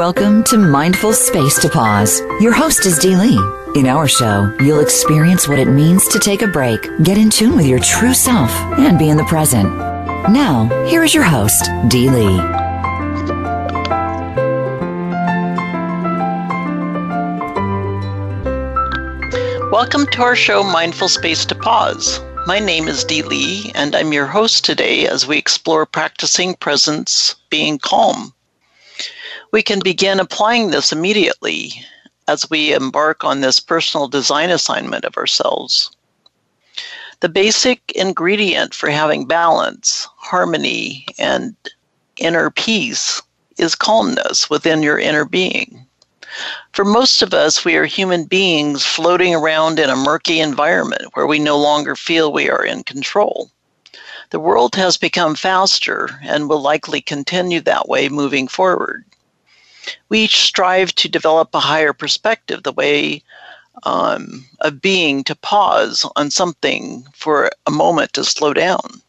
Welcome to Mindful Space to Pause. Your host is Dee Lee. In our show, you'll experience what it means to take a break, get in tune with your true self, and be in the present. Now, here is your host, Dee Lee. Welcome to our show, Mindful Space to Pause. My name is Dee Lee, and I'm your host today as we explore practicing presence, being calm. We can begin applying this immediately as we embark on this personal design assignment of ourselves. The basic ingredient for having balance, harmony, and inner peace is calmness within your inner being. For most of us, we are human beings floating around in a murky environment where we no longer feel we are in control. The world has become faster and will likely continue that way moving forward we each strive to develop a higher perspective, the way um, of being to pause on something for a moment to slow down.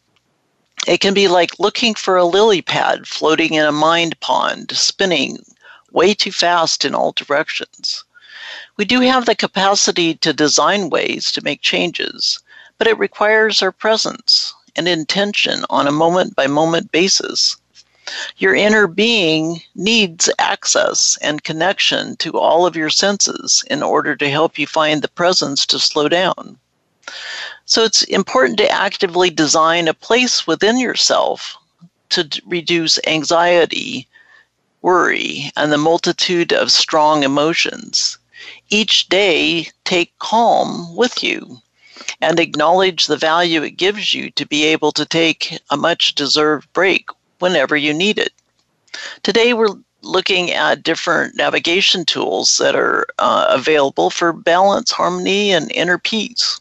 It can be like looking for a lily pad floating in a mind pond, spinning way too fast in all directions. We do have the capacity to design ways to make changes, but it requires our presence and intention on a moment by moment basis your inner being needs access and connection to all of your senses in order to help you find the presence to slow down. So it's important to actively design a place within yourself to reduce anxiety, worry, and the multitude of strong emotions. Each day, take calm with you and acknowledge the value it gives you to be able to take a much deserved break whenever you need it. Today, we're looking at different navigation tools that are uh, available for balance, harmony, and inner peace.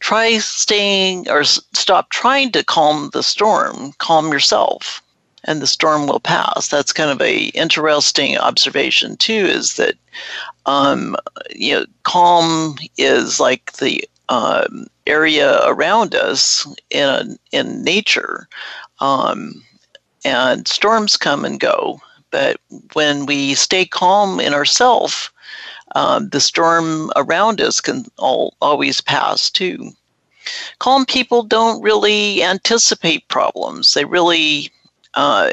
Try staying or stop trying to calm the storm, calm yourself, and the storm will pass. That's kind of a interesting observation too. Is that um, you know calm is like the um, area around us in in nature, um, and storms come and go. But when we stay calm in ourself, um, the storm around us can all, always pass too. Calm people don't really anticipate problems. They really uh,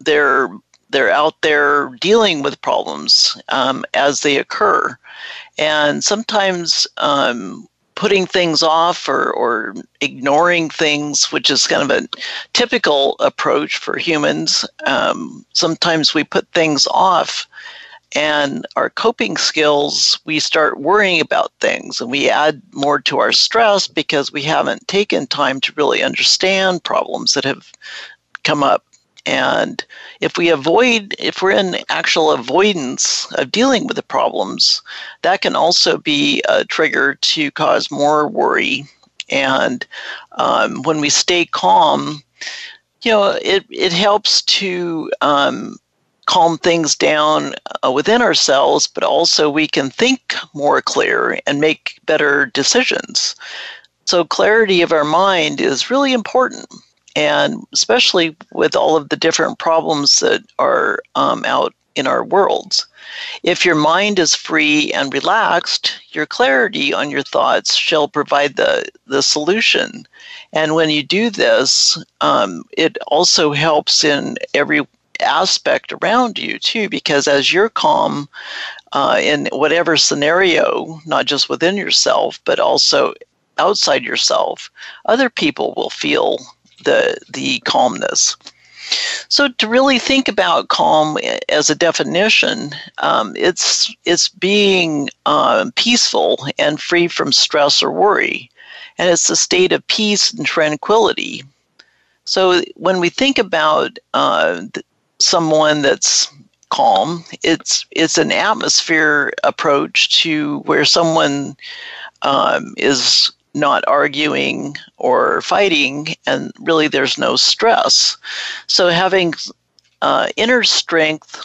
they're they're out there dealing with problems um, as they occur, and sometimes um, putting things off or, or ignoring things, which is kind of a typical approach for humans. Um, sometimes we put things off and our coping skills, we start worrying about things and we add more to our stress because we haven't taken time to really understand problems that have come up and if we avoid, if we're in actual avoidance of dealing with the problems, that can also be a trigger to cause more worry. And um, when we stay calm, you know, it, it helps to um, calm things down uh, within ourselves, but also we can think more clear and make better decisions. So, clarity of our mind is really important and especially with all of the different problems that are um, out in our worlds. If your mind is free and relaxed, your clarity on your thoughts shall provide the, the solution. And when you do this, um, it also helps in every aspect around you, too, because as you're calm uh, in whatever scenario, not just within yourself, but also outside yourself, other people will feel the the calmness. So to really think about calm as a definition, um, it's it's being uh, peaceful and free from stress or worry, and it's a state of peace and tranquility. So when we think about uh, someone that's calm, it's it's an atmosphere approach to where someone um, is not arguing or fighting, and really there's no stress. So having uh, inner strength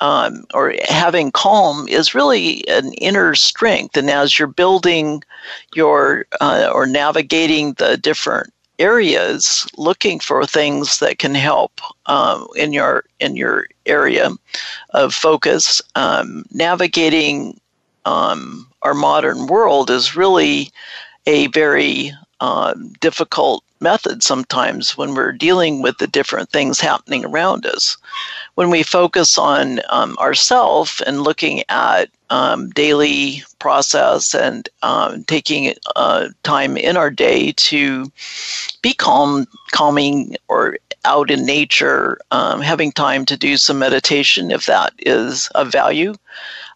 um, or having calm is really an inner strength. And as you're building your uh, or navigating the different areas looking for things that can help um, in your in your area of focus. Um, navigating um, our modern world is really a very um, difficult method sometimes when we're dealing with the different things happening around us. When we focus on um, ourself and looking at um, daily process and um, taking uh, time in our day to be calm, calming, or out in nature, um, having time to do some meditation if that is of value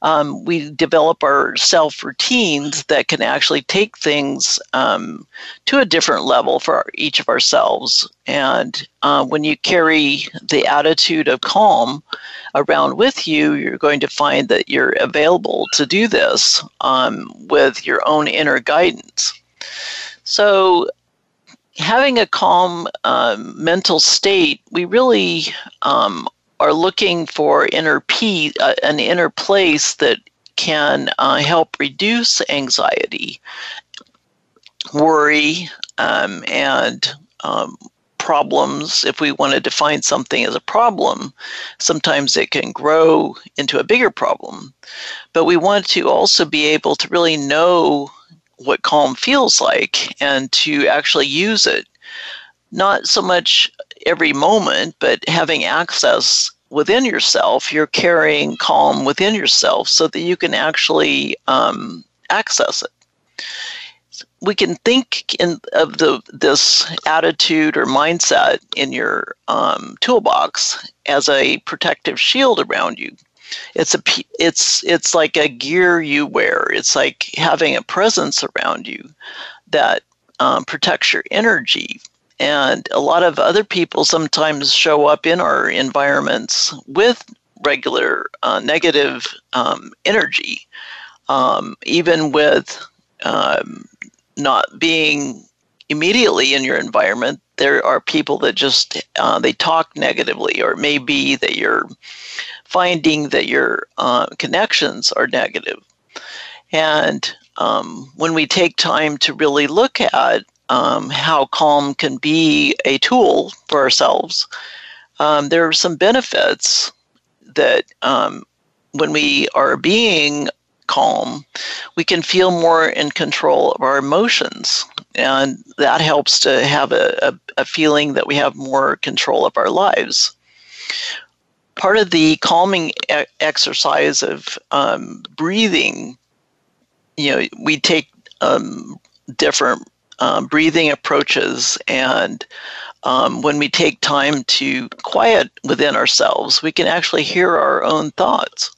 um, we develop our self routines that can actually take things um, to a different level for each of ourselves. And uh, when you carry the attitude of calm around with you, you're going to find that you're available to do this um, with your own inner guidance. So, having a calm um, mental state, we really um, are looking for inner peace, uh, an inner place that can uh, help reduce anxiety, worry, um, and um, problems. If we want to define something as a problem, sometimes it can grow into a bigger problem. But we want to also be able to really know what calm feels like and to actually use it. Not so much every moment, but having access within yourself, you're carrying calm within yourself so that you can actually um, access it. We can think in, of the this attitude or mindset in your um, toolbox as a protective shield around you. It's a it's it's like a gear you wear. It's like having a presence around you that um, protects your energy and a lot of other people sometimes show up in our environments with regular uh, negative um, energy, um, even with um, not being immediately in your environment. There are people that just uh, they talk negatively, or maybe that you're finding that your uh, connections are negative. And um, when we take time to really look at um, how calm can be a tool for ourselves, um, there are some benefits that um, when we are being calm, we can feel more in control of our emotions. And that helps to have a, a, a feeling that we have more control of our lives. Part of the calming e- exercise of um, breathing, you know, we take um, different um, breathing approaches. And um, when we take time to quiet within ourselves, we can actually hear our own thoughts.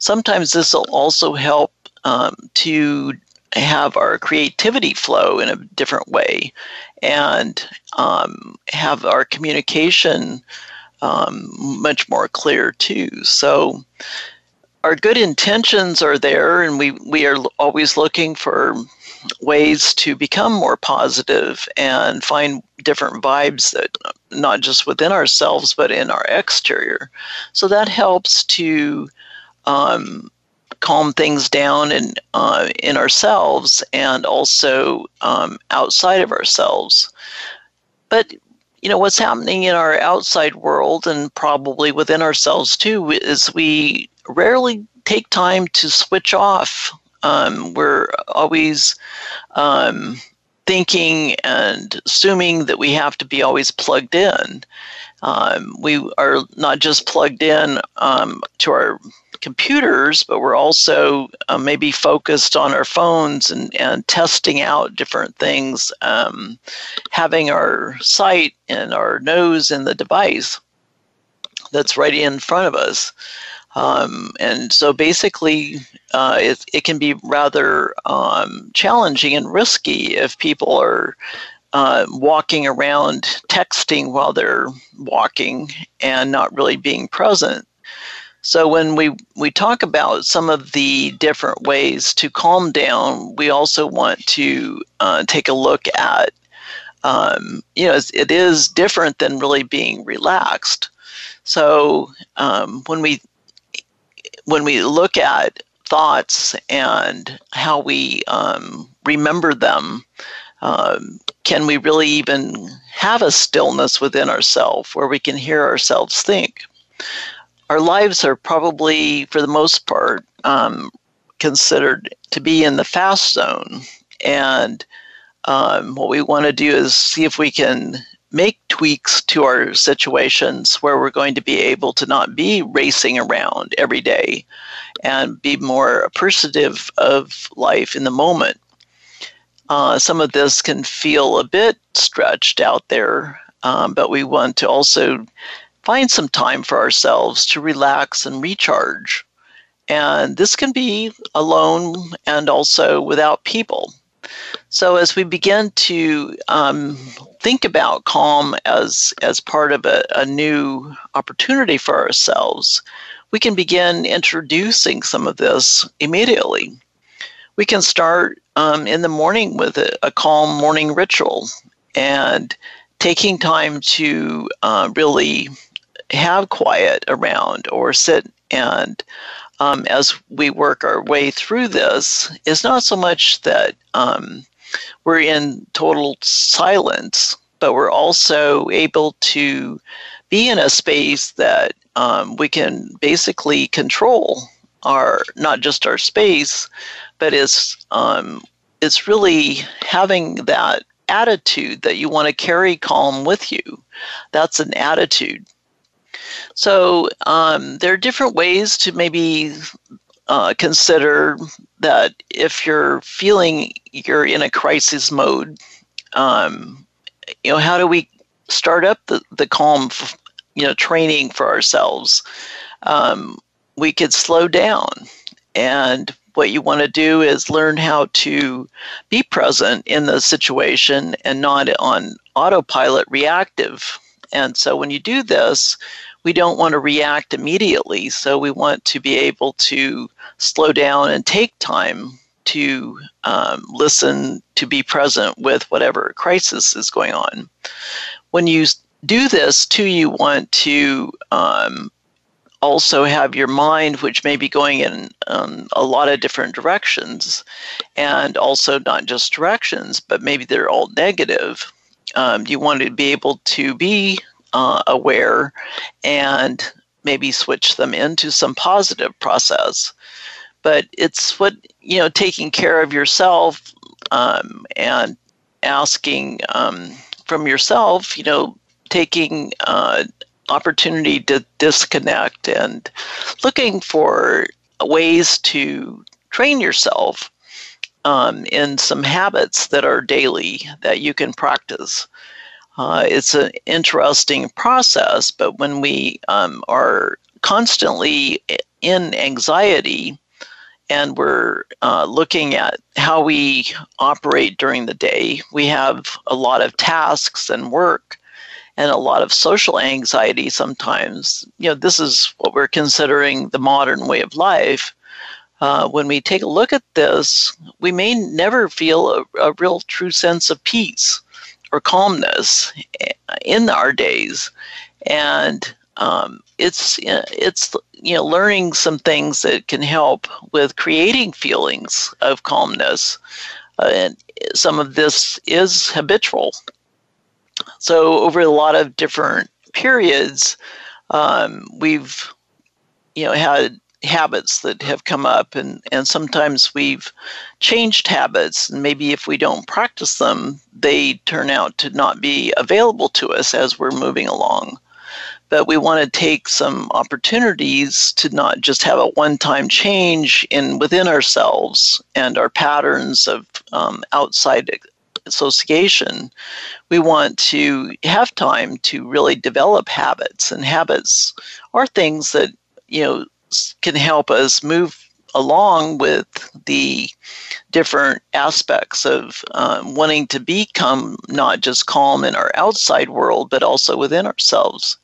Sometimes this will also help um, to have our creativity flow in a different way and um, have our communication um, much more clear too. So, our good intentions are there, and we, we are always looking for ways to become more positive and find different vibes that not just within ourselves but in our exterior. So that helps to um, calm things down in uh, in ourselves and also um, outside of ourselves. But you know what's happening in our outside world and probably within ourselves too is we rarely take time to switch off um, we're always um, thinking and assuming that we have to be always plugged in. Um, we are not just plugged in um, to our computers, but we're also uh, maybe focused on our phones and, and testing out different things, um, having our sight and our nose in the device that's right in front of us. Um, and so basically, uh, it, it can be rather um, challenging and risky if people are uh, walking around texting while they're walking and not really being present. So when we, we talk about some of the different ways to calm down, we also want to uh, take a look at, um, you know, it is different than really being relaxed. So um, when we when we look at thoughts and how we um, remember them um, can we really even have a stillness within ourselves where we can hear ourselves think? Our lives are probably, for the most part, um, considered to be in the fast zone. And um, what we want to do is see if we can make tweaks to our situations where we're going to be able to not be racing around every day and be more appreciative of life in the moment. Uh, some of this can feel a bit stretched out there, um, but we want to also find some time for ourselves to relax and recharge. And this can be alone and also without people. So as we begin to um, think about calm as as part of a, a new opportunity for ourselves, we can begin introducing some of this immediately. We can start um, in the morning with a, a, calm morning ritual and taking time to uh, really have quiet around or sit and um, as we work our way through this is not so much that um, we're in total silence, but we're also able to be in a space that um, we can basically control our not just our space, but it's um, it's really having that attitude that you want to carry calm with you. That's an attitude. So um, there are different ways to maybe uh, consider that if you're feeling you're in a crisis mode, um, you know, how do we start up the, the calm, you know, training for ourselves? Um, we could slow down. And what you want to do is learn how to be present in the situation and not on autopilot reactive. And so when you do this, we don't want to react immediately. So we want to be able to slow down and take time to um, listen, to be present with whatever crisis is going on. When you do this, too, you want to um, also have your mind, which may be going in um, a lot of different directions, and also not just directions, but maybe they're all negative. Um, you want to be able to be uh, aware and maybe switch them into some positive process. But it's what, you know, taking care of yourself um, and asking um, from yourself, you know, taking uh, opportunity to disconnect and looking for ways to train yourself um, in some habits that are daily that you can practice. Uh, it's an interesting process, but when we um, are constantly in anxiety and we're uh, looking at how we operate during the day, we have a lot of tasks and work and a lot of social anxiety sometimes. You know, this is what we're considering the modern way of life. Uh, when we take a look at this, we may never feel a, a real true sense of peace or calmness in our days, and um, it's it's you know learning some things that can help with creating feelings of calmness, uh, and some of this is habitual. So over a lot of different periods, um, we've you know had habits that have come up and, and sometimes we've changed habits and maybe if we don't practice them they turn out to not be available to us as we're moving along. But we want to take some opportunities to not just have a one-time change in within ourselves and our patterns of um, outside association. We want to have time to really develop habits and habits are things that you know can help us move along with the different aspects of um, wanting to become not just calm in our outside world, but also within ourselves.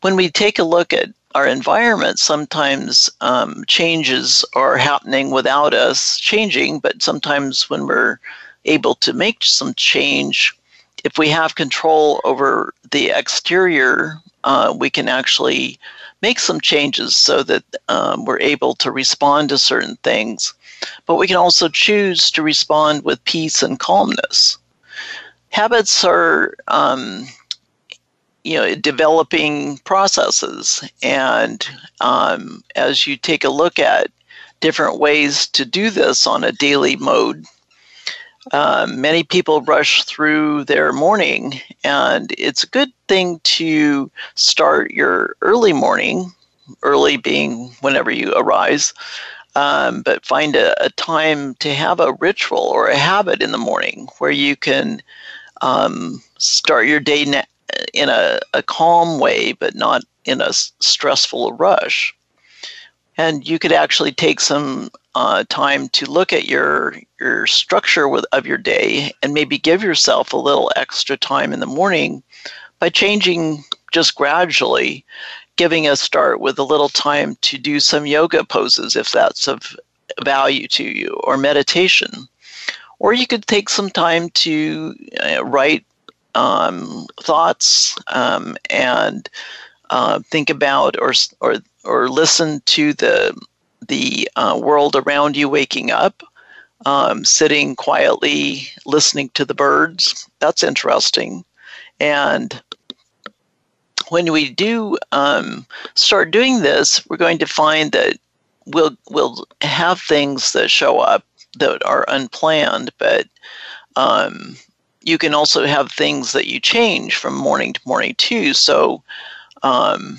When we take a look at our environment, sometimes um, changes are happening without us changing, but sometimes when we're able to make some change, if we have control over the exterior, uh, we can actually make some changes so that um, we're able to respond to certain things. But we can also choose to respond with peace and calmness. habits are um, you know developing processes and um, as you take a look at different ways to do this on a daily mode um, many people rush through their morning and it's a good thing to start your early morning early being whenever you arise um, but find a, a, time to have a ritual or a habit in the morning where you can um, start your day na- in a, a calm way, but not in a stressful rush. And you could actually take some uh, time to look at your your structure with, of your day and maybe give yourself a little extra time in the morning by changing just gradually, giving a start with a little time to do some yoga poses if that's of value to you, or meditation. Or you could take some time to uh, write um, thoughts um, and uh, think about or or or listen to the the uh, world around you waking up, um, sitting quietly listening to the birds. That's interesting, and when we do um, start doing this, we're going to find that we'll we'll have things that show up that are unplanned, but um, you can also have things that you change from morning to morning too. So, um,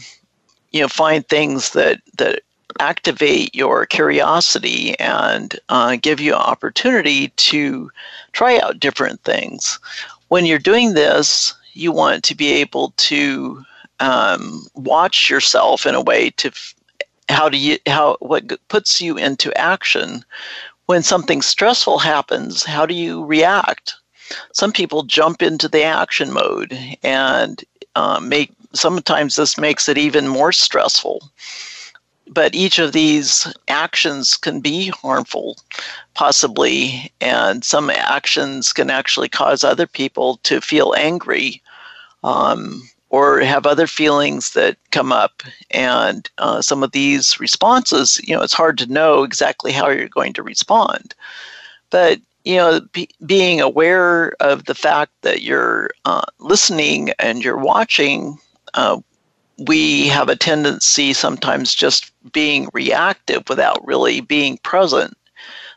you know, find things that that activate your curiosity and uh, give you opportunity to try out different things. When you're doing this, you want to be able to um, watch yourself in a way to f- how do you how what puts you into action when something stressful happens. How do you react? some people jump into the action mode and uh, make sometimes this makes it even more stressful. But each of these actions can be harmful possibly and some actions can actually cause other people to feel angry um, or have other feelings that come up. And uh, some of these responses you know it's hard to know exactly how you're going to respond. But you know, be, being aware of the fact that you're uh, listening and you're watching, uh, we have a tendency sometimes just being reactive without really being present.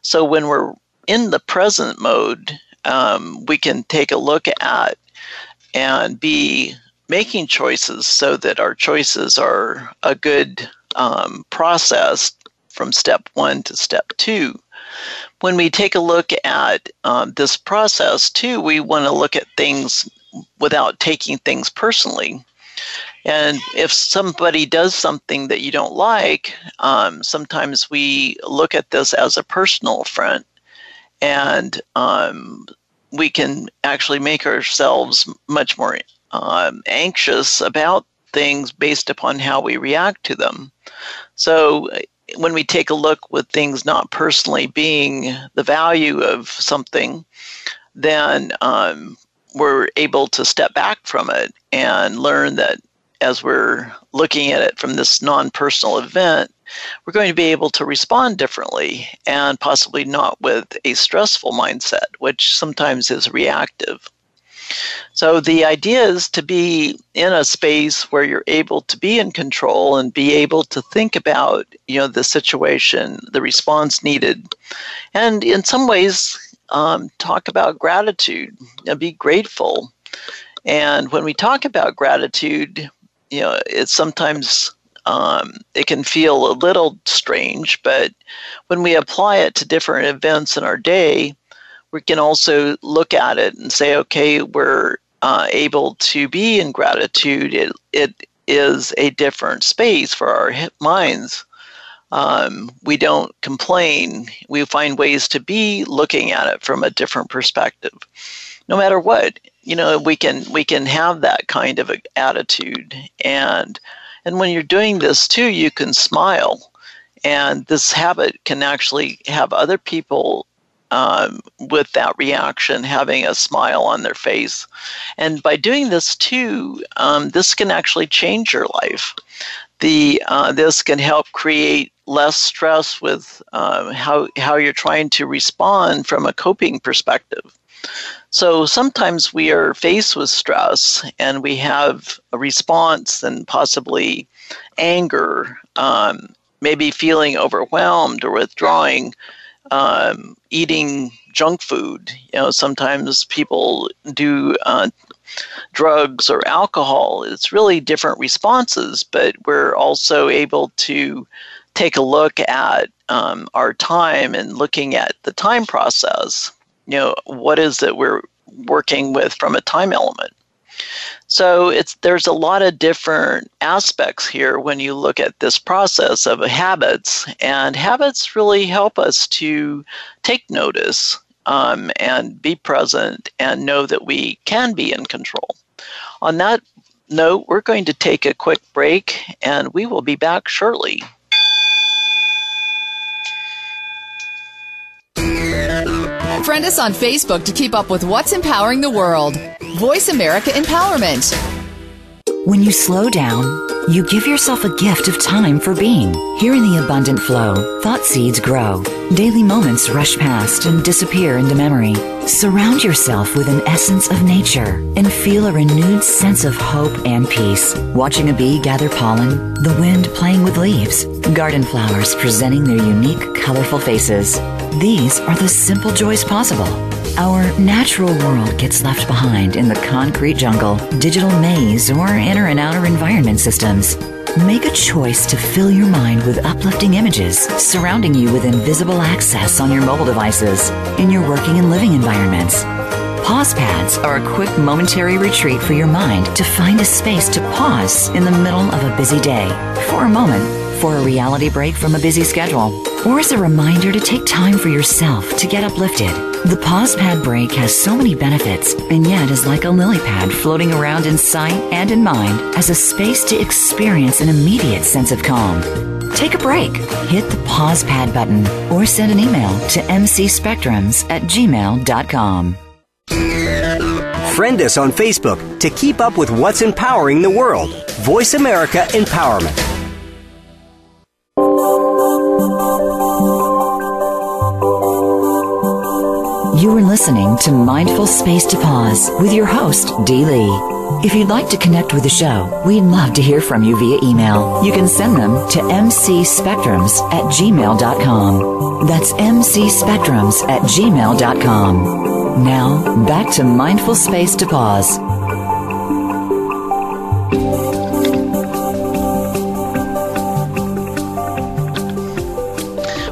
So when we're in the present mode, um, we can take a look at and be making choices so that our choices are a good um, process from step one to step two when we take a look at um, this process, too, we want to look at things without taking things personally. And if somebody does something that you don't like, um, sometimes we look at this as a personal affront, and um, we can actually make ourselves much more um, anxious about things based upon how we react to them. So when we take a look with things not personally being the value of something, then um, we're able to step back from it and learn that as we're looking at it from this non personal event, we're going to be able to respond differently and possibly not with a stressful mindset, which sometimes is reactive. So the idea is to be in a space where you're able to be in control and be able to think about, you know, the situation, the response needed, and in some ways um, talk about gratitude and be grateful. And when we talk about gratitude, you know, it's sometimes um, it can feel a little strange, but when we apply it to different events in our day, we can also look at it and say, okay, we're uh, able to be in gratitude. It, it is a different space for our minds. Um, we don't complain. We find ways to be looking at it from a different perspective. No matter what, you know, we can we can have that kind of attitude, and and when you're doing this too, you can smile, and this habit can actually have other people um, with that reaction, having a smile on their face. And by doing this too, um, this can actually change your life. The uh, this can help create less stress with uh, how how you're trying to respond from a coping perspective. So sometimes we are faced with stress and we have a response and possibly anger, um, maybe feeling overwhelmed or withdrawing, um, eating junk food. You know, sometimes people do uh, drugs or alcohol. It's really different responses, but we're also able to take a look at um, our time and looking at the time process. You know what is it we're working with from a time element? So it's there's a lot of different aspects here when you look at this process of habits and habits really help us to take notice um, and be present and know that we can be in control. On that note we're going to take a quick break and we will be back shortly Friend us on Facebook to keep up with what's empowering the world. Voice America Empowerment. When you slow down, you give yourself a gift of time for being. Here in the abundant flow, thought seeds grow. Daily moments rush past and disappear into memory. Surround yourself with an essence of nature and feel a renewed sense of hope and peace. Watching a bee gather pollen, the wind playing with leaves, garden flowers presenting their unique, colorful faces. These are the simple joys possible. Our natural world gets left behind in the concrete jungle, digital maze, or inner and outer environment systems. Make a choice to fill your mind with uplifting images, surrounding you with invisible access on your mobile devices, in your working and living environments. Pause pads are a quick momentary retreat for your mind to find a space to pause in the middle of a busy day for a moment for a reality break from a busy schedule, or as a reminder to take time for yourself to get uplifted. The pause pad break has so many benefits and yet is like a lily pad floating around in sight and in mind as a space to experience an immediate sense of calm. Take a break, hit the pause pad button, or send an email to mcspectrums at gmail.com. Friend us on Facebook to keep up with what's empowering the world. Voice America Empowerment. You are listening to Mindful Space to Pause with your host, Dee Lee. If you'd like to connect with the show, we'd love to hear from you via email. You can send them to mcspectrums at gmail.com. That's mcspectrums at gmail.com. Now, back to Mindful Space to Pause.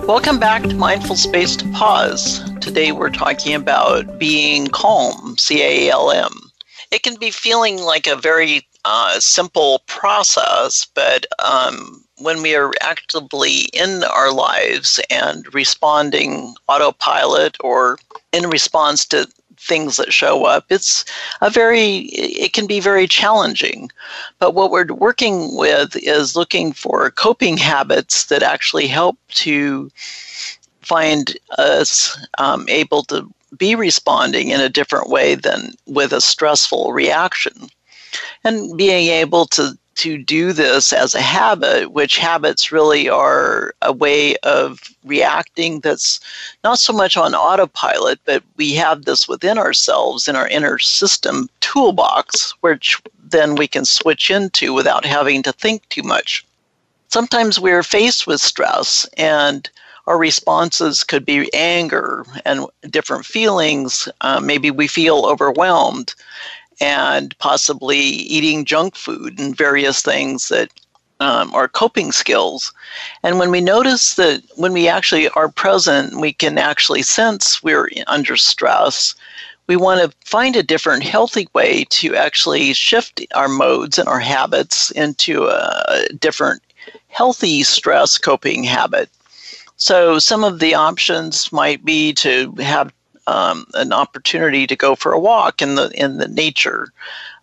Welcome back to Mindful Space to Pause. Today we're talking about being calm, C A L M. It can be feeling like a very uh, simple process, but um, when we are actively in our lives and responding autopilot or in response to things that show up. It's a very it can be very challenging. But what we're working with is looking for coping habits that actually help to find us um, able to be responding in a different way than with a stressful reaction. And being able to to do this as a habit, which habits really are a way of reacting that's not so much on autopilot, but we have this within ourselves in our inner system toolbox, which then we can switch into without having to think too much. Sometimes we're faced with stress and our responses could be anger and different feelings. Uh, maybe we feel overwhelmed and possibly eating junk food and various things that um, are coping skills. And when we notice that when we actually are present, we can actually sense we're under stress. We want to find a different healthy way to actually shift our modes and our habits into a different healthy stress coping habit. So, some of the options might be to have um, an opportunity to go for a walk in the in the nature,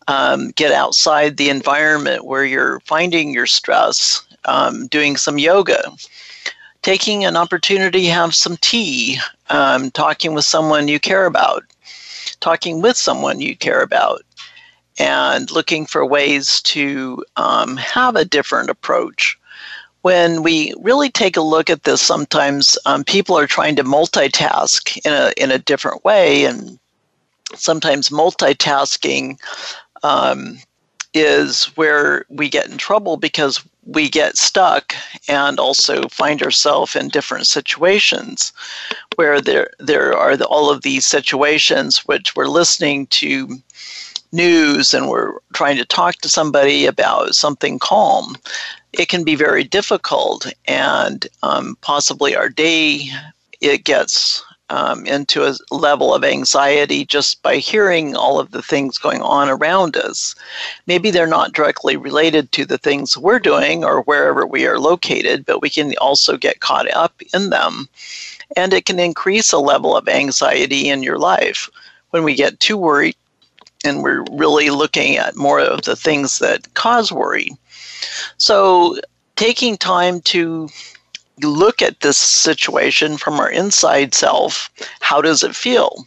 um, get outside the environment where you're finding your stress, um, doing some yoga, taking an opportunity to have some tea, um, talking with someone you care about, talking with someone you care about, and looking for ways to um, have a different approach when we really take a look at this, sometimes um, people are trying to multitask in a in a different way, and sometimes multitasking um, is where we get in trouble because we get stuck and also find ourselves in different situations where there there are the, all of these situations which we're listening to news and we're trying to talk to somebody about something calm it can be very difficult and um, possibly our day it gets um, into a level of anxiety just by hearing all of the things going on around us. Maybe they're not directly related to the things we're doing or wherever we are located, but we can also get caught up in them. And it can increase a level of anxiety in your life when we get too worried and we're really looking at more of the things that cause worry. So, taking time to look at this situation from our inside self, how does it feel?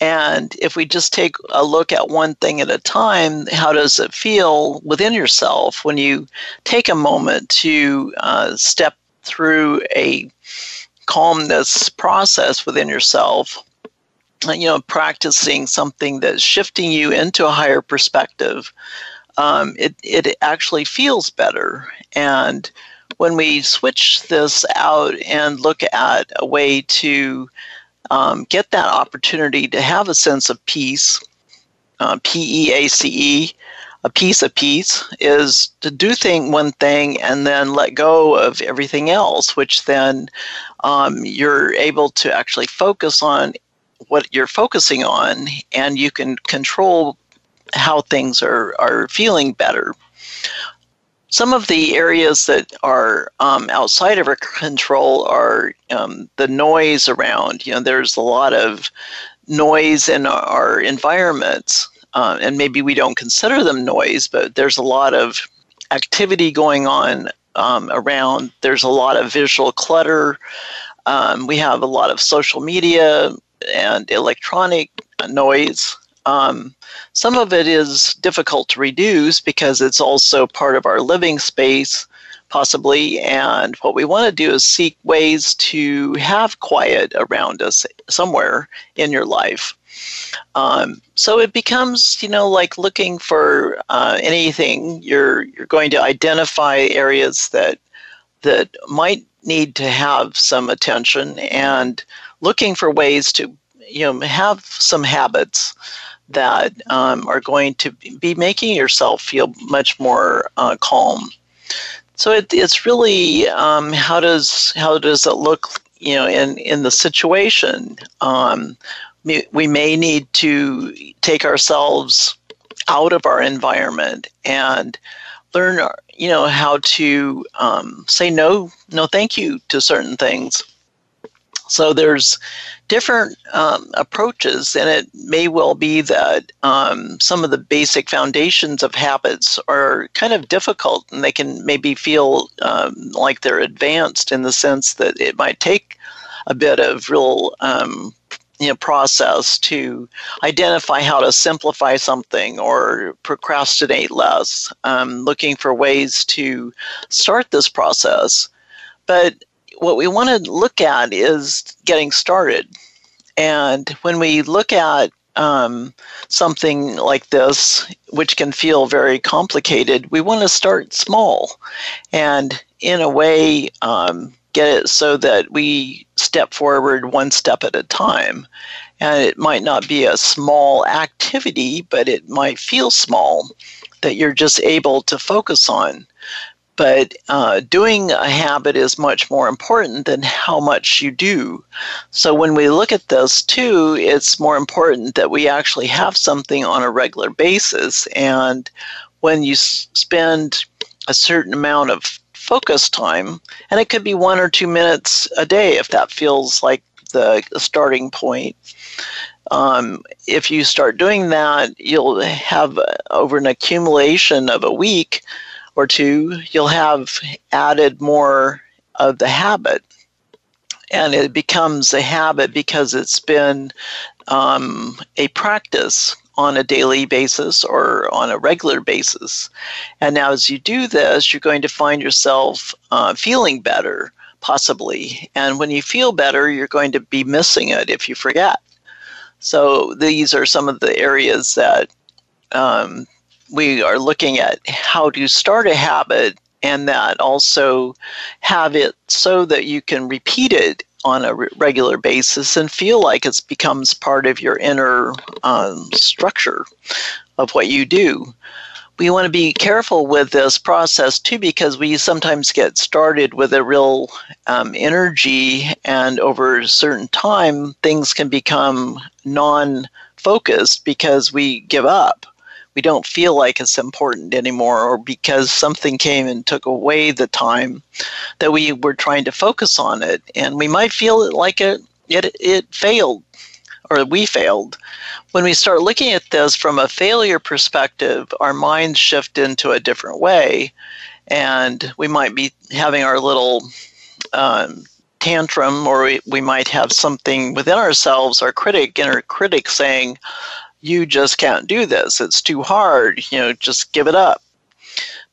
And if we just take a look at one thing at a time, how does it feel within yourself when you take a moment to uh, step through a calmness process within yourself? You know, practicing something that's shifting you into a higher perspective, um, it, it actually feels better. And when we switch this out and look at a way to um, get that opportunity to have a sense of peace, uh, P E A C E, a piece of peace, is to do thing one thing and then let go of everything else, which then um, you're able to actually focus on what you're focusing on, and you can control how things are are feeling better some of the areas that are um, outside of our control are um, the noise around. You know, there's a lot of noise in our environments, uh, and maybe we don't consider them noise, but there's a lot of activity going on um, around. There's a lot of visual clutter. Um, we have a lot of social media and electronic noise. Um, some of it is difficult to reduce because it's also part of our living space, possibly. And what we want to do is seek ways to have quiet around us somewhere in your life. Um, so it becomes, you know, like looking for uh, anything. You're you're going to identify areas that that might need to have some attention and looking for ways to, you know, have some habits that um, are going to be making yourself feel much more uh, calm. So it, it's really um, how does how does it look you know in in the situation. Um, we may need to take ourselves out of our environment and learn you know how to um, say no no thank you to certain things. So there's different um, approaches, and it may well be that um, some of the basic foundations of habits are kind of difficult, and they can maybe feel um, like they're advanced in the sense that it might take a bit of real um, you know, process to identify how to simplify something or procrastinate less, um, looking for ways to start this process. But what we want to look at is getting started. And when we look at um, something like this, which can feel very complicated, we want to start small and, in a way, um, get it so that we step forward one step at a time. And it might not be a small activity, but it might feel small that you're just able to focus on. But uh, doing a habit is much more important than how much you do. So when we look at this too, it's more important that we actually have something on a regular basis. And when you spend a certain amount of focus time, and it could be one or two minutes a day if that feels like the starting point. Um, if you start doing that, you'll have over an accumulation of a week or two, you'll have added more of the habit. And it becomes a habit because it's been um, a practice on a daily basis or on a regular basis. And now, as you do this, you're going to find yourself uh, feeling better, possibly. And when you feel better, you're going to be missing it if you forget. So these are some of the areas that um, we are looking at how to start a habit and that also have it so that you can repeat it on a regular basis and feel like it becomes part of your inner um, structure of what you do. We want to be careful with this process too because we sometimes get started with a real um, energy, and over a certain time, things can become non focused because we give up we don't feel like it's important anymore or because something came and took away the time that we were trying to focus on it. And we might feel like it it, it failed or we failed. When we start looking at this from a failure perspective our minds shift into a different way and we might be having our little um, tantrum or we, we might have something within ourselves our critic inner critic saying you just can't do this. It's too hard. You know, just give it up.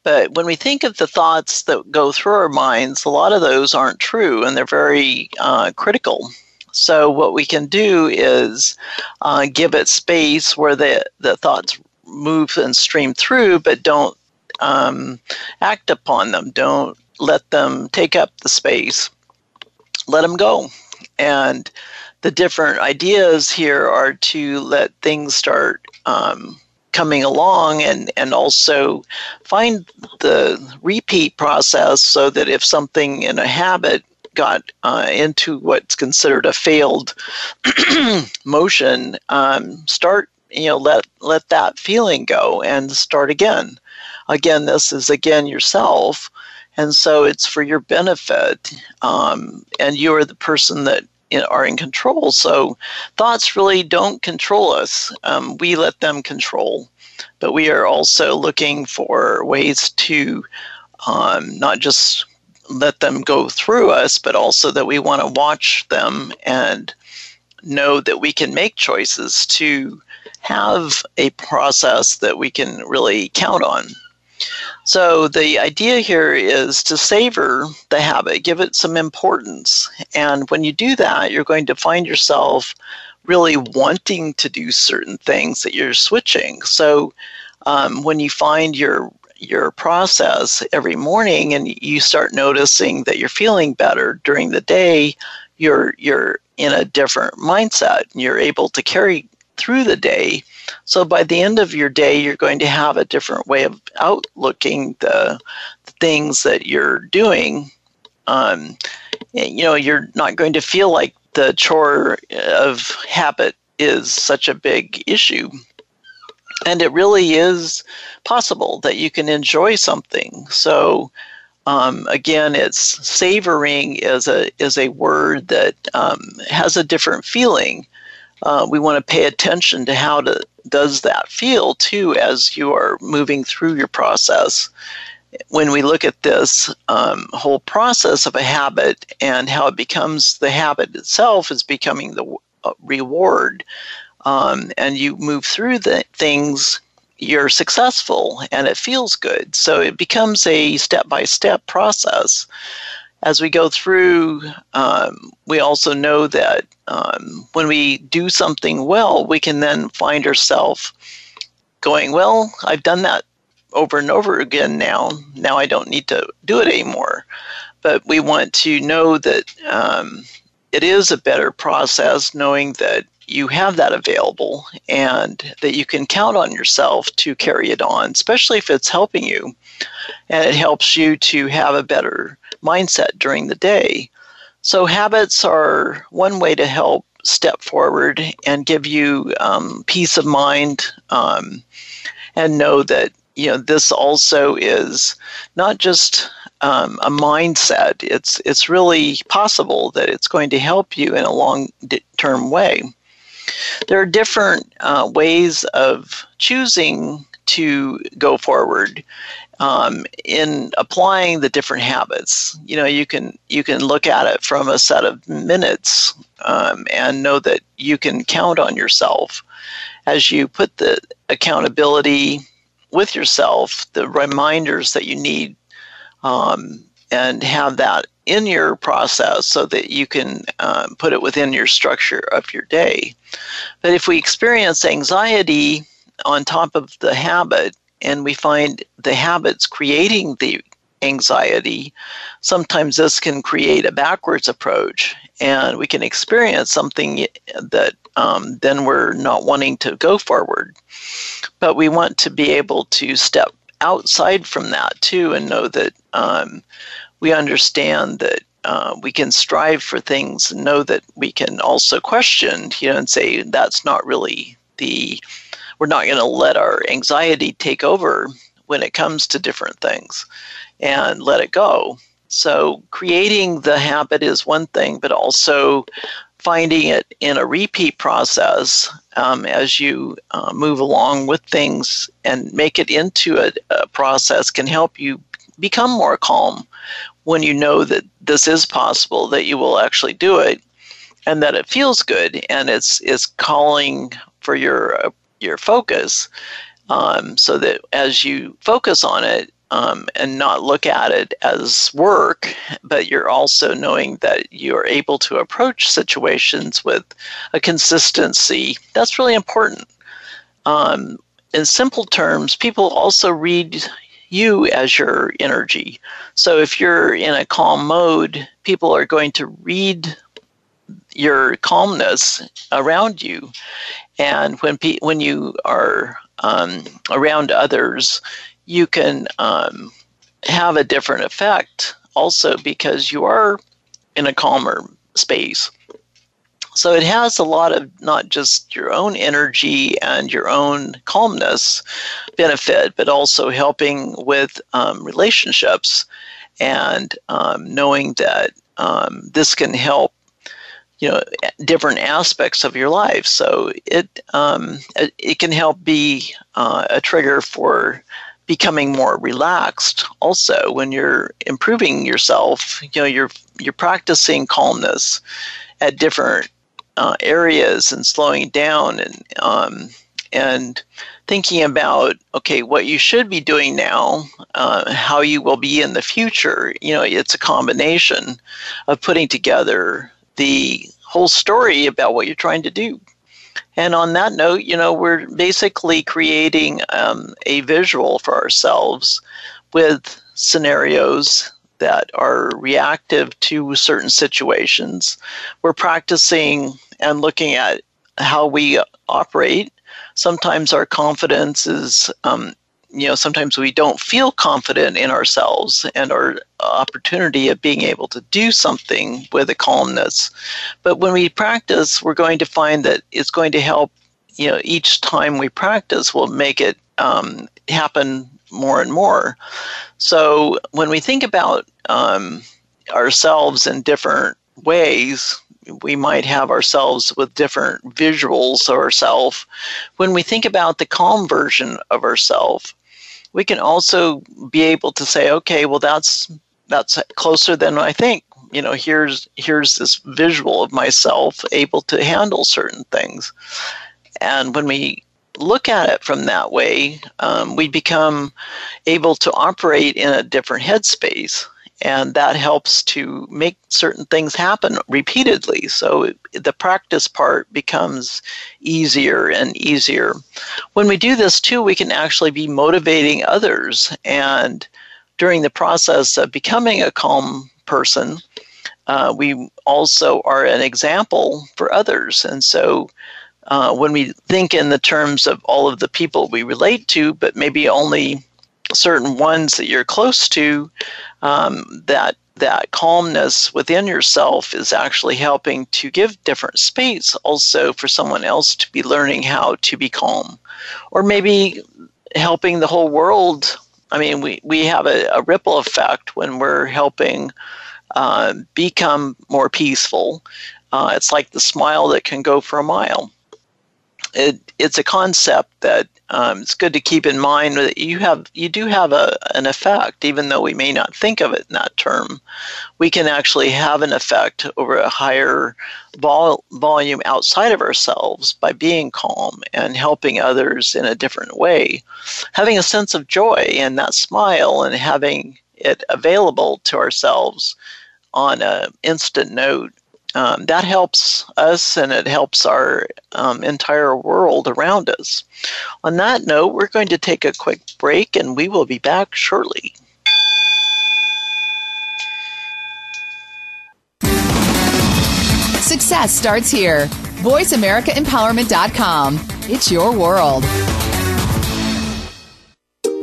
But when we think of the thoughts that go through our minds, a lot of those aren't true and they're very uh, critical. So, what we can do is uh, give it space where the, the thoughts move and stream through, but don't um, act upon them. Don't let them take up the space. Let them go. And the different ideas here are to let things start um, coming along and, and also find the repeat process so that if something in a habit got uh, into what's considered a failed motion, um, start you know let let that feeling go and start again. Again, this is again yourself, and so it's for your benefit, um, and you are the person that are in control. So thoughts really don't control us. Um, we let them control. But we are also looking for ways to um, not just let them go through us, but also that we want to watch them and know that we can make choices to have a process that we can really count on. So the idea here is to savor the habit, give it some importance. And when you do that, you're going to find yourself really wanting to do certain things that you're switching. So um, when you find your your process every morning and you start noticing that you're feeling better during the day, you're you're in a different mindset and you're able to carry through the day so by the end of your day, you're going to have a different way of outlooking the, the things that you're doing. Um, you know, you're not going to feel like the chore of habit is such a big issue. And it really is possible that you can enjoy something. So, um, again, it's savoring is a is a word that um, has a different feeling uh, we want to pay attention to how to, does that feel too as you are moving through your process. When we look at this um, whole process of a habit and how it becomes the habit itself is becoming the uh, reward, um, and you move through the things, you're successful and it feels good. So it becomes a step by step process as we go through, um, we also know that um, when we do something well, we can then find ourselves going, Well, I've done that over and over again now. Now I don't need to do it anymore. But we want to know that um, it is a better process knowing that you have that available and that you can count on yourself to carry it on, especially if it's helping you and it helps you to have a better mindset during the day. So, habits are one way to help step forward and give you um, peace of mind um, and know that you know this also is not just um, a mindset it's it's really possible that it's going to help you in a long term way there are different uh, ways of choosing to go forward um, in applying the different habits. You know, you can you can look at it from a set of minutes um, and know that you can count on yourself as you put the accountability with yourself, the reminders that you need, um, and have that in your process so that you can uh, put it within your structure of your day. But if we experience anxiety on top of the habit and we find the habits creating the anxiety, sometimes this can create a backwards approach and we can experience something that um, then we're not wanting to go forward. But we want to be able to step outside from that too and know that um, we understand that uh, we can strive for things and know that we can also question, you know, and say that's not really the, we're not going to let our anxiety take over when it comes to different things and let it go. So creating the habit is one thing, but also finding it in a repeat process um, as you uh, move along with things and make it into a, a, process can help you become more calm when you know that this is possible, that you will actually do it, and that it feels good and it's it's calling for your your focus, um, so that as you focus on it, um, and not look at it as work, but you're also knowing that you're able to approach situations with a consistency. That's really important. Um, in simple terms, people also read you as your energy. So if you're in a calm mode, people are going to read your calmness around you. And when pe- when you are um, around others, you can um, have a different effect also because you are in a calmer space. So it has a lot of not just your own energy and your own calmness benefit, but also helping with um, relationships and um, knowing that um, this can help you know different aspects of your life. So it um, it can help be uh, a trigger for becoming more relaxed also when you're improving yourself. You know you're you're practicing calmness at different uh, areas and slowing down and um, and thinking about okay what you should be doing now uh, how you will be in the future. You know it's a combination of putting together the whole story about what you're trying to do and on that note, you know, we're basically creating um, a visual for ourselves with scenarios that are reactive to certain situations. We're practicing and looking at how we operate. Sometimes our confidence is um, you know sometimes we don't feel confident in ourselves and our opportunity of being able to do something with a calmness but when we practice we're going to find that it's going to help you know each time we practice will make it um, happen more and more so when we think about um, ourselves in different ways we might have ourselves with different visuals of ourselves. When we think about the calm version of ourselves, we can also be able to say, okay, well, that's that's closer than I think. You know, here's here's this visual of myself able to handle certain things, and when we look at it from that way, um, we become able to operate in a different headspace and that helps to make certain things happen repeatedly. So the practice part becomes easier and easier. When we do this too, we can actually be motivating others. And during the process of becoming a calm person, uh, we also are an example for others. And so uh, when we think in the terms of all of the people we relate to, but maybe only certain ones that you're close to, um, that that calmness within yourself is actually helping to give different space also for someone else to be learning how to be calm. Or maybe helping the whole world. I mean we, we have a, a ripple effect when we're helping uh, become more peaceful. Uh, it's like the smile that can go for a mile it, it's a concept that um, it's good to keep in mind that you have you do have a, an effect, even though we may not think of it in that term. We can actually have an effect over a higher vol- volume outside of ourselves by being calm and helping others in a different way. Having a sense of joy and that smile and having it available to ourselves on an instant note, um, that helps us and it helps our um, entire world around us. On that note, we're going to take a quick break and we will be back shortly. Success starts here. VoiceAmericaEmpowerment.com. It's your world.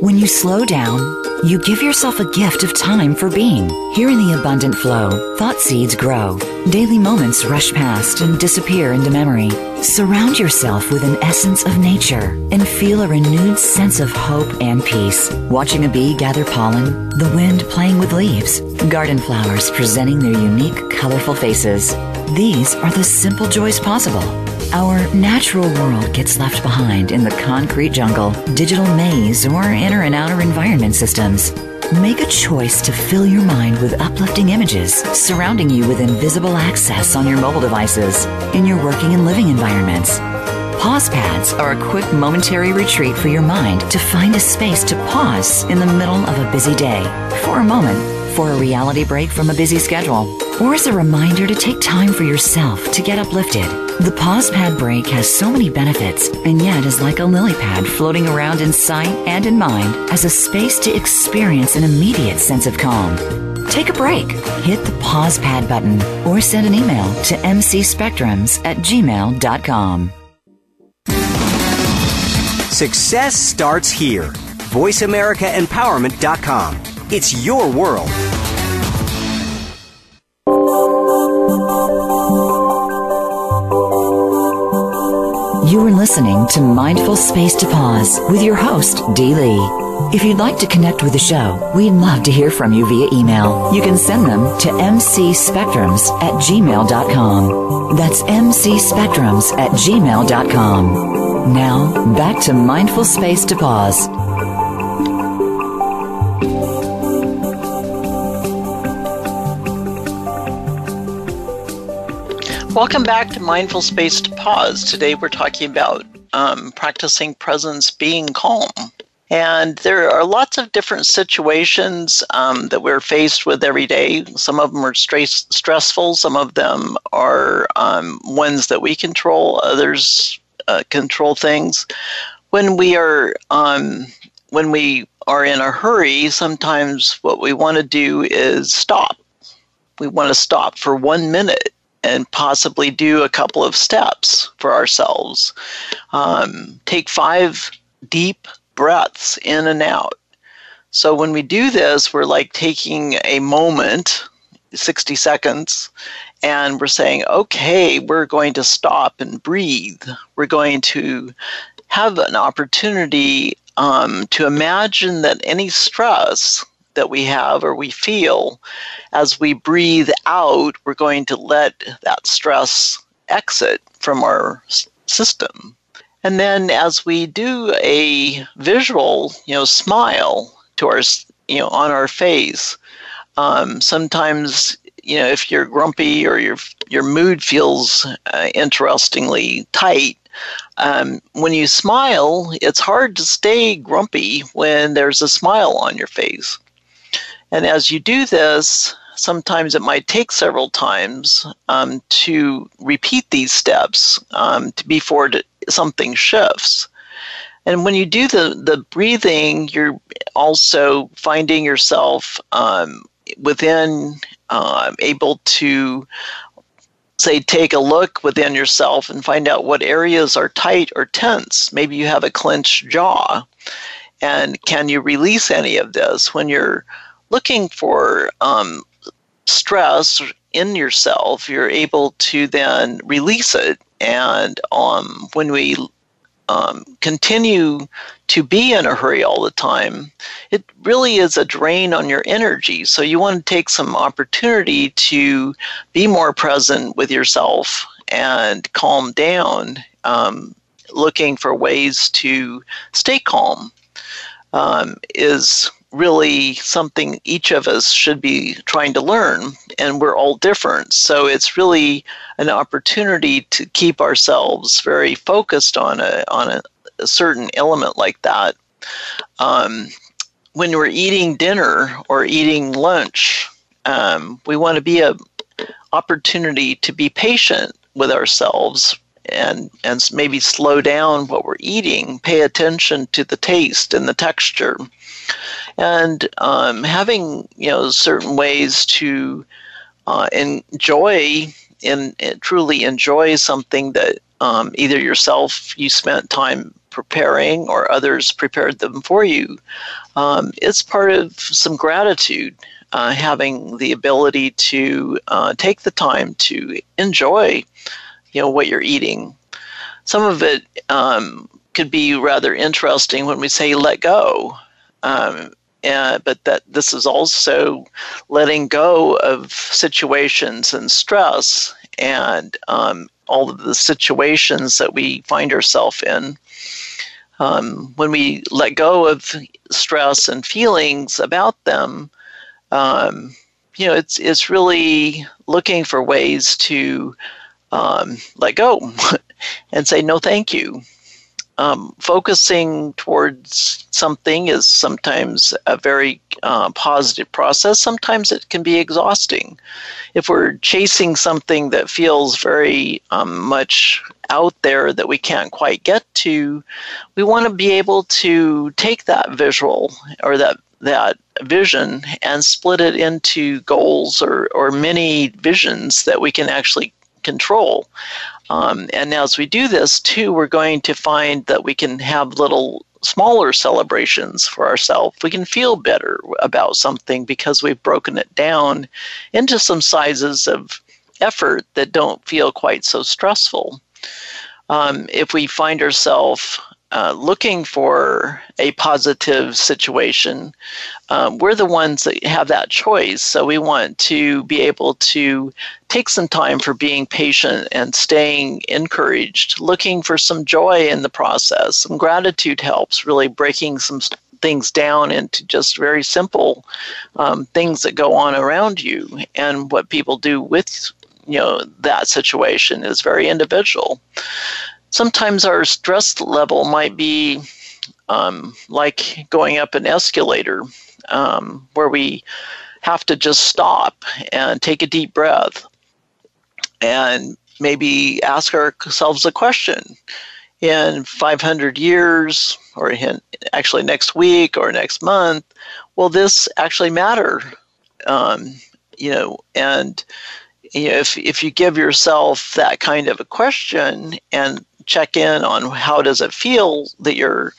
When you slow down, you give yourself a gift of time for being. Here in the abundant flow, thought seeds grow. Daily moments rush past and disappear into memory. Surround yourself with an essence of nature and feel a renewed sense of hope and peace. Watching a bee gather pollen, the wind playing with leaves, garden flowers presenting their unique, colorful faces. These are the simple joys possible. Our natural world gets left behind in the concrete jungle, digital maze, or inner and outer environment systems. Make a choice to fill your mind with uplifting images surrounding you with invisible access on your mobile devices in your working and living environments. Pause pads are a quick momentary retreat for your mind to find a space to pause in the middle of a busy day for a moment for a reality break from a busy schedule, or as a reminder to take time for yourself to get uplifted. The pause pad break has so many benefits and yet is like a lily pad floating around in sight and in mind as a space to experience an immediate sense of calm. Take a break, hit the pause pad button, or send an email to mcspectrums at gmail.com. Success starts here. VoiceAmericaEmpowerment.com. It's your world. Listening to Mindful Space to Pause with your host, Dee Lee. If you'd like to connect with the show, we'd love to hear from you via email. You can send them to mcspectrums at gmail.com. That's mcspectrums at gmail.com. Now, back to Mindful Space to Pause. Welcome back to Mindful Space to Pause. Today we're talking about um, practicing presence, being calm. And there are lots of different situations um, that we're faced with every day. Some of them are stress- stressful, some of them are um, ones that we control, others uh, control things. When we are um, when we are in a hurry, sometimes what we want to do is stop. We want to stop for one minute and possibly do a couple of steps for ourselves. Um, take five deep breaths in and out. So when we do this, we're like taking a moment, 60 seconds, and we're saying, okay, we're going to stop and breathe. We're going to have an opportunity um, to imagine that any stress that we have or we feel, as we breathe out, we're going to let that stress exit from our system. And then as we do a visual, you know, smile to our, you know, on our face, um, sometimes, you know, if you're grumpy or your your mood feels uh, interestingly tight, um, when you smile, it's hard to stay grumpy when there's a smile on your face. And as you do this, sometimes it might take several times um, to repeat these steps um, to before something shifts. And when you do the, the breathing, you're also finding yourself um, within, uh, able to, say, take a look within yourself and find out what areas are tight or tense. Maybe you have a clenched jaw. And can you release any of this when you're looking for um, stress in yourself, you're able to then release it. And um, when we um, continue to be in a hurry all the time, it really is a drain on your energy. So you want to take some opportunity to be more present with yourself and calm down, um, looking for ways to stay calm. Um, is really something each of us should be trying to learn, and we're all different. So it's really an opportunity to keep ourselves very focused on a on a, a certain element like that. Um, when we're eating dinner or eating lunch, um, we want to be a opportunity to be patient with ourselves and and maybe slow down what we're eating, pay attention to the taste and the texture, and um, having you know certain ways to uh, enjoy and, truly enjoy something that um, either yourself you spent time preparing or others prepared them for you. Um, it's part of some gratitude. Uh, having the ability to uh, take the time to enjoy you know what you're eating. Some of it um, could be rather interesting when we say let go. Um, uh, but that this is also letting go of situations and stress and um, all of the situations that we find ourselves in. Um, when we let go of stress and feelings about them, um, you know, it's it's really looking for ways to um, let go and say no thank you. Um, focusing towards something is sometimes a very uh, positive process. Sometimes it can be exhausting. If we're chasing something that feels very um, much out there that we can't quite get to, we want to be able to take that visual or that that vision and split it into goals or, or many visions that we can actually control. Um, and as we do this, too, we're going to find that we can have little smaller celebrations for ourselves. We can feel better about something because we've broken it down into some sizes of effort that don't feel quite so stressful. Um, if we find ourselves uh, looking for a positive situation, um, we're the ones that have that choice. So we want to be able to take some time for being patient and staying encouraged, looking for some joy in the process. Some gratitude helps, really breaking some things down into just very simple um, things that go on around you. And what people do with you know that situation is very individual sometimes our stress level might be um, like going up an escalator um, where we have to just stop and take a deep breath and maybe ask ourselves a question in 500 years or in, actually next week or next month will this actually matter? Um, you know and you know, if, if you give yourself that kind of a question and check in on how does it feel that you're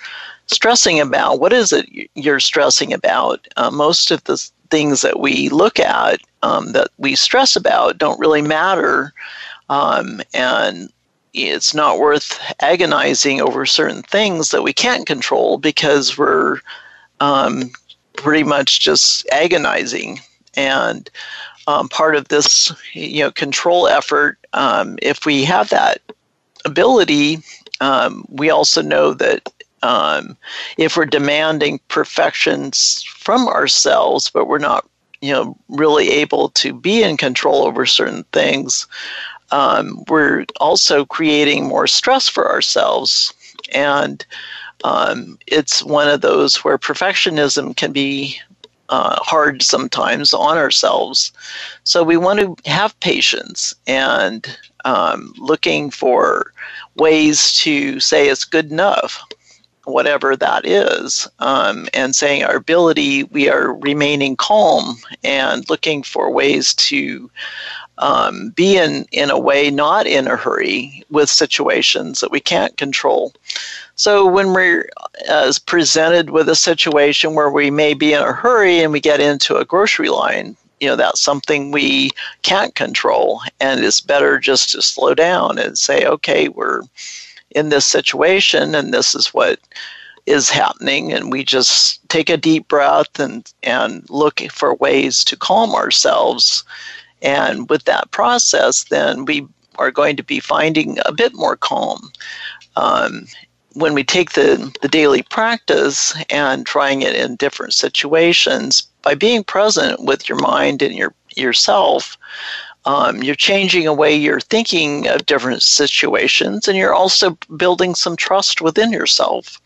stressing about? What is it you're stressing about? Uh, most of the things that we look at um, that we stress about don't really matter um, and it's not worth agonizing over certain things that we can't control because we're um, pretty much just agonizing. And um, part of this you know control effort um, if we have that ability, um, we also know that um, if we're demanding perfections from ourselves, but we're not, you know, really able to be in control over certain things, um, we're also creating more stress for ourselves. And um, it's one of those where perfectionism can be uh, hard sometimes on ourselves. So we want to have patience and um, looking for ways to say it's good enough, whatever that is, um, and saying our ability, we are remaining calm and looking for ways to um, be in, in a way not in a hurry with situations that we can't control. So when we're uh, presented with a situation where we may be in a hurry and we get into a grocery line, you know that's something we can't control and it's better just to slow down and say okay we're in this situation and this is what is happening and we just take a deep breath and and look for ways to calm ourselves. And with that process then we are going to be finding a bit more calm. Um, when we take the, the daily practice and trying it in different situations by being present with your mind and your yourself, Um, you're changing a way you're thinking of different situations, and you're also building some trust within yourself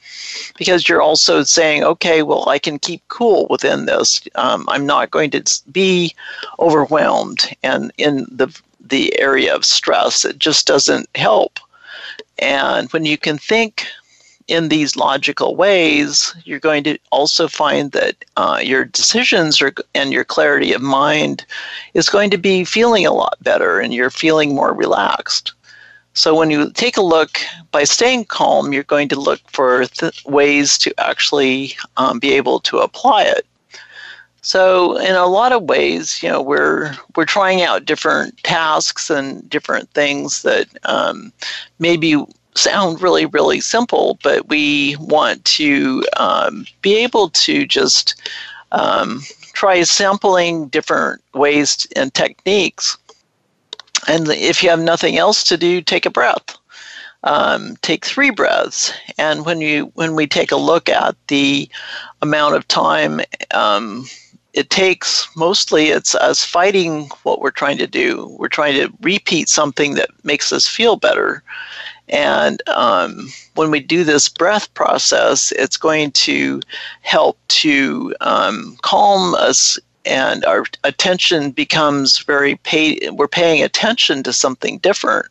because you're also saying, okay, well, I can keep cool within this. Um, I'm not going to be overwhelmed and in the the area of stress. It just doesn't help. And when you can think in these logical ways, you're going to also find that uh, your decisions are, and your clarity of mind is going to be feeling a lot better and you're feeling more relaxed. So when you take a look, by staying calm, you're going to look for th- ways to actually um, be able to apply it. So in a lot of ways, you know, we're we're trying out different tasks and different things that um, maybe sound really really simple, but we want to um, be able to just um, try sampling different ways and techniques. And if you have nothing else to do, take a breath. Um, take three breaths, and when you when we take a look at the amount of time um, it takes mostly it's us fighting what we're trying to do. We're trying to repeat something that makes us feel better. And um, when we do this breath process, it's going to help to um, calm us, and our attention becomes very pay. We're paying attention to something different.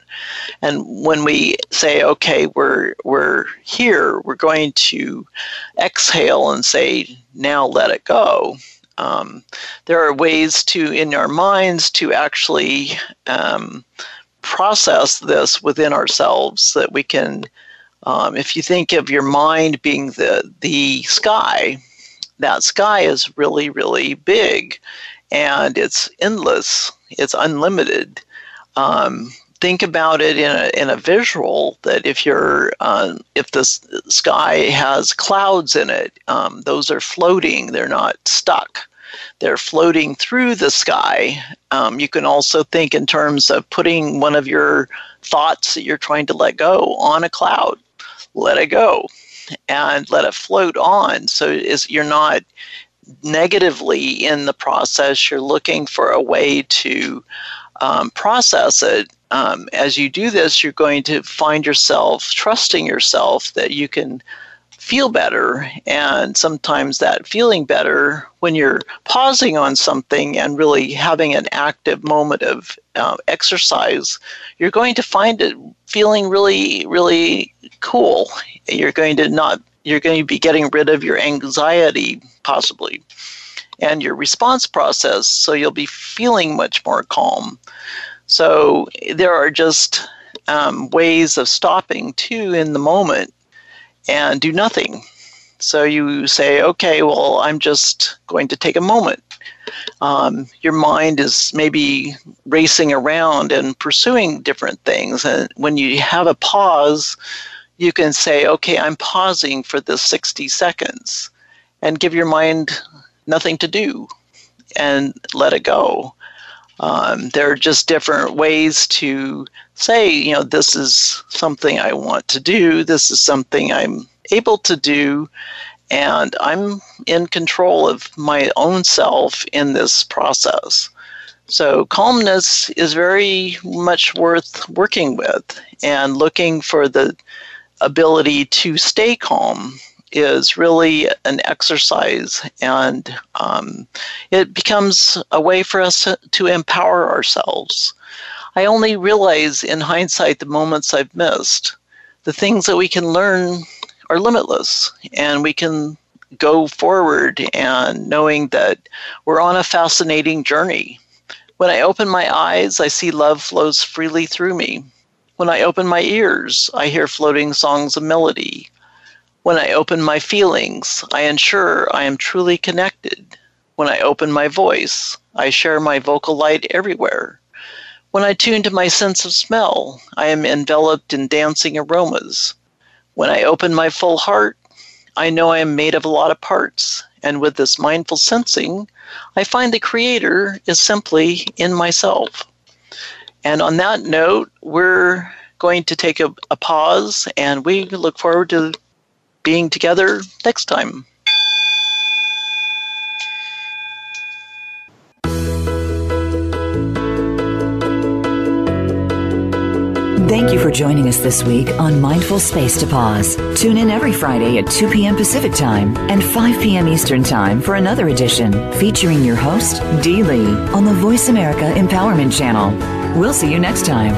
And when we say, "Okay, we're we're here," we're going to exhale and say, "Now let it go." Um, there are ways to, in our minds, to actually um, process this within ourselves that we can. Um, if you think of your mind being the the sky, that sky is really really big, and it's endless. It's unlimited. Think about it in a, in a visual that if you're uh, if the sky has clouds in it um, those are floating they're not stuck. They're floating through the sky. Um, you can also think in terms of putting one of your thoughts that you're trying to let go on a cloud. Let it go and let it float on. So is you're not negatively in the process. You're looking for a way to um, process it um, as you do this, you're going to find yourself trusting yourself that you can feel better. And sometimes that feeling better when you're pausing on something and really having an active moment of uh, exercise, you're going to find it feeling really, really cool. You're going to not, you're going to be getting rid of your anxiety, possibly, and your response process. So you'll be feeling much more calm. So there are just um, ways of stopping too in the moment and do nothing. So you say, okay, well, I'm just going to take a moment. Um, your mind is maybe racing around and pursuing different things. And when you have a pause, you can say, okay, I'm pausing for this 60 seconds and give your mind nothing to do and let it go. Um, there are just different ways to say, you know, this is something I want to do, this is something I'm able to do, and I'm in control of my own self in this process. So, calmness is very much worth working with and looking for the ability to stay calm is really an exercise and um, it becomes a way for us to, to empower ourselves. I only realize in hindsight the moments I've missed. The things that we can learn are limitless and we can go forward and knowing that we're on a fascinating journey. When I open my eyes, I see love flows freely through me. When I open my ears, I hear floating songs of melody. When I open my feelings, I ensure I am truly connected. When I open my voice, I share my vocal light everywhere. When I tune to my sense of smell, I am enveloped in dancing aromas. When I open my full heart, I know I am made of a lot of parts, and with this mindful sensing, I find the Creator is simply in myself. And on that note, we're going to take a, a pause and we look forward to being together next time. Thank you for joining us this week on Mindful Space to Pause. Tune in every Friday at 2 p.m. Pacific Time and 5 p.m. Eastern Time for another edition featuring your host, Dee Lee, on the Voice America Empowerment Channel. We'll see you next time.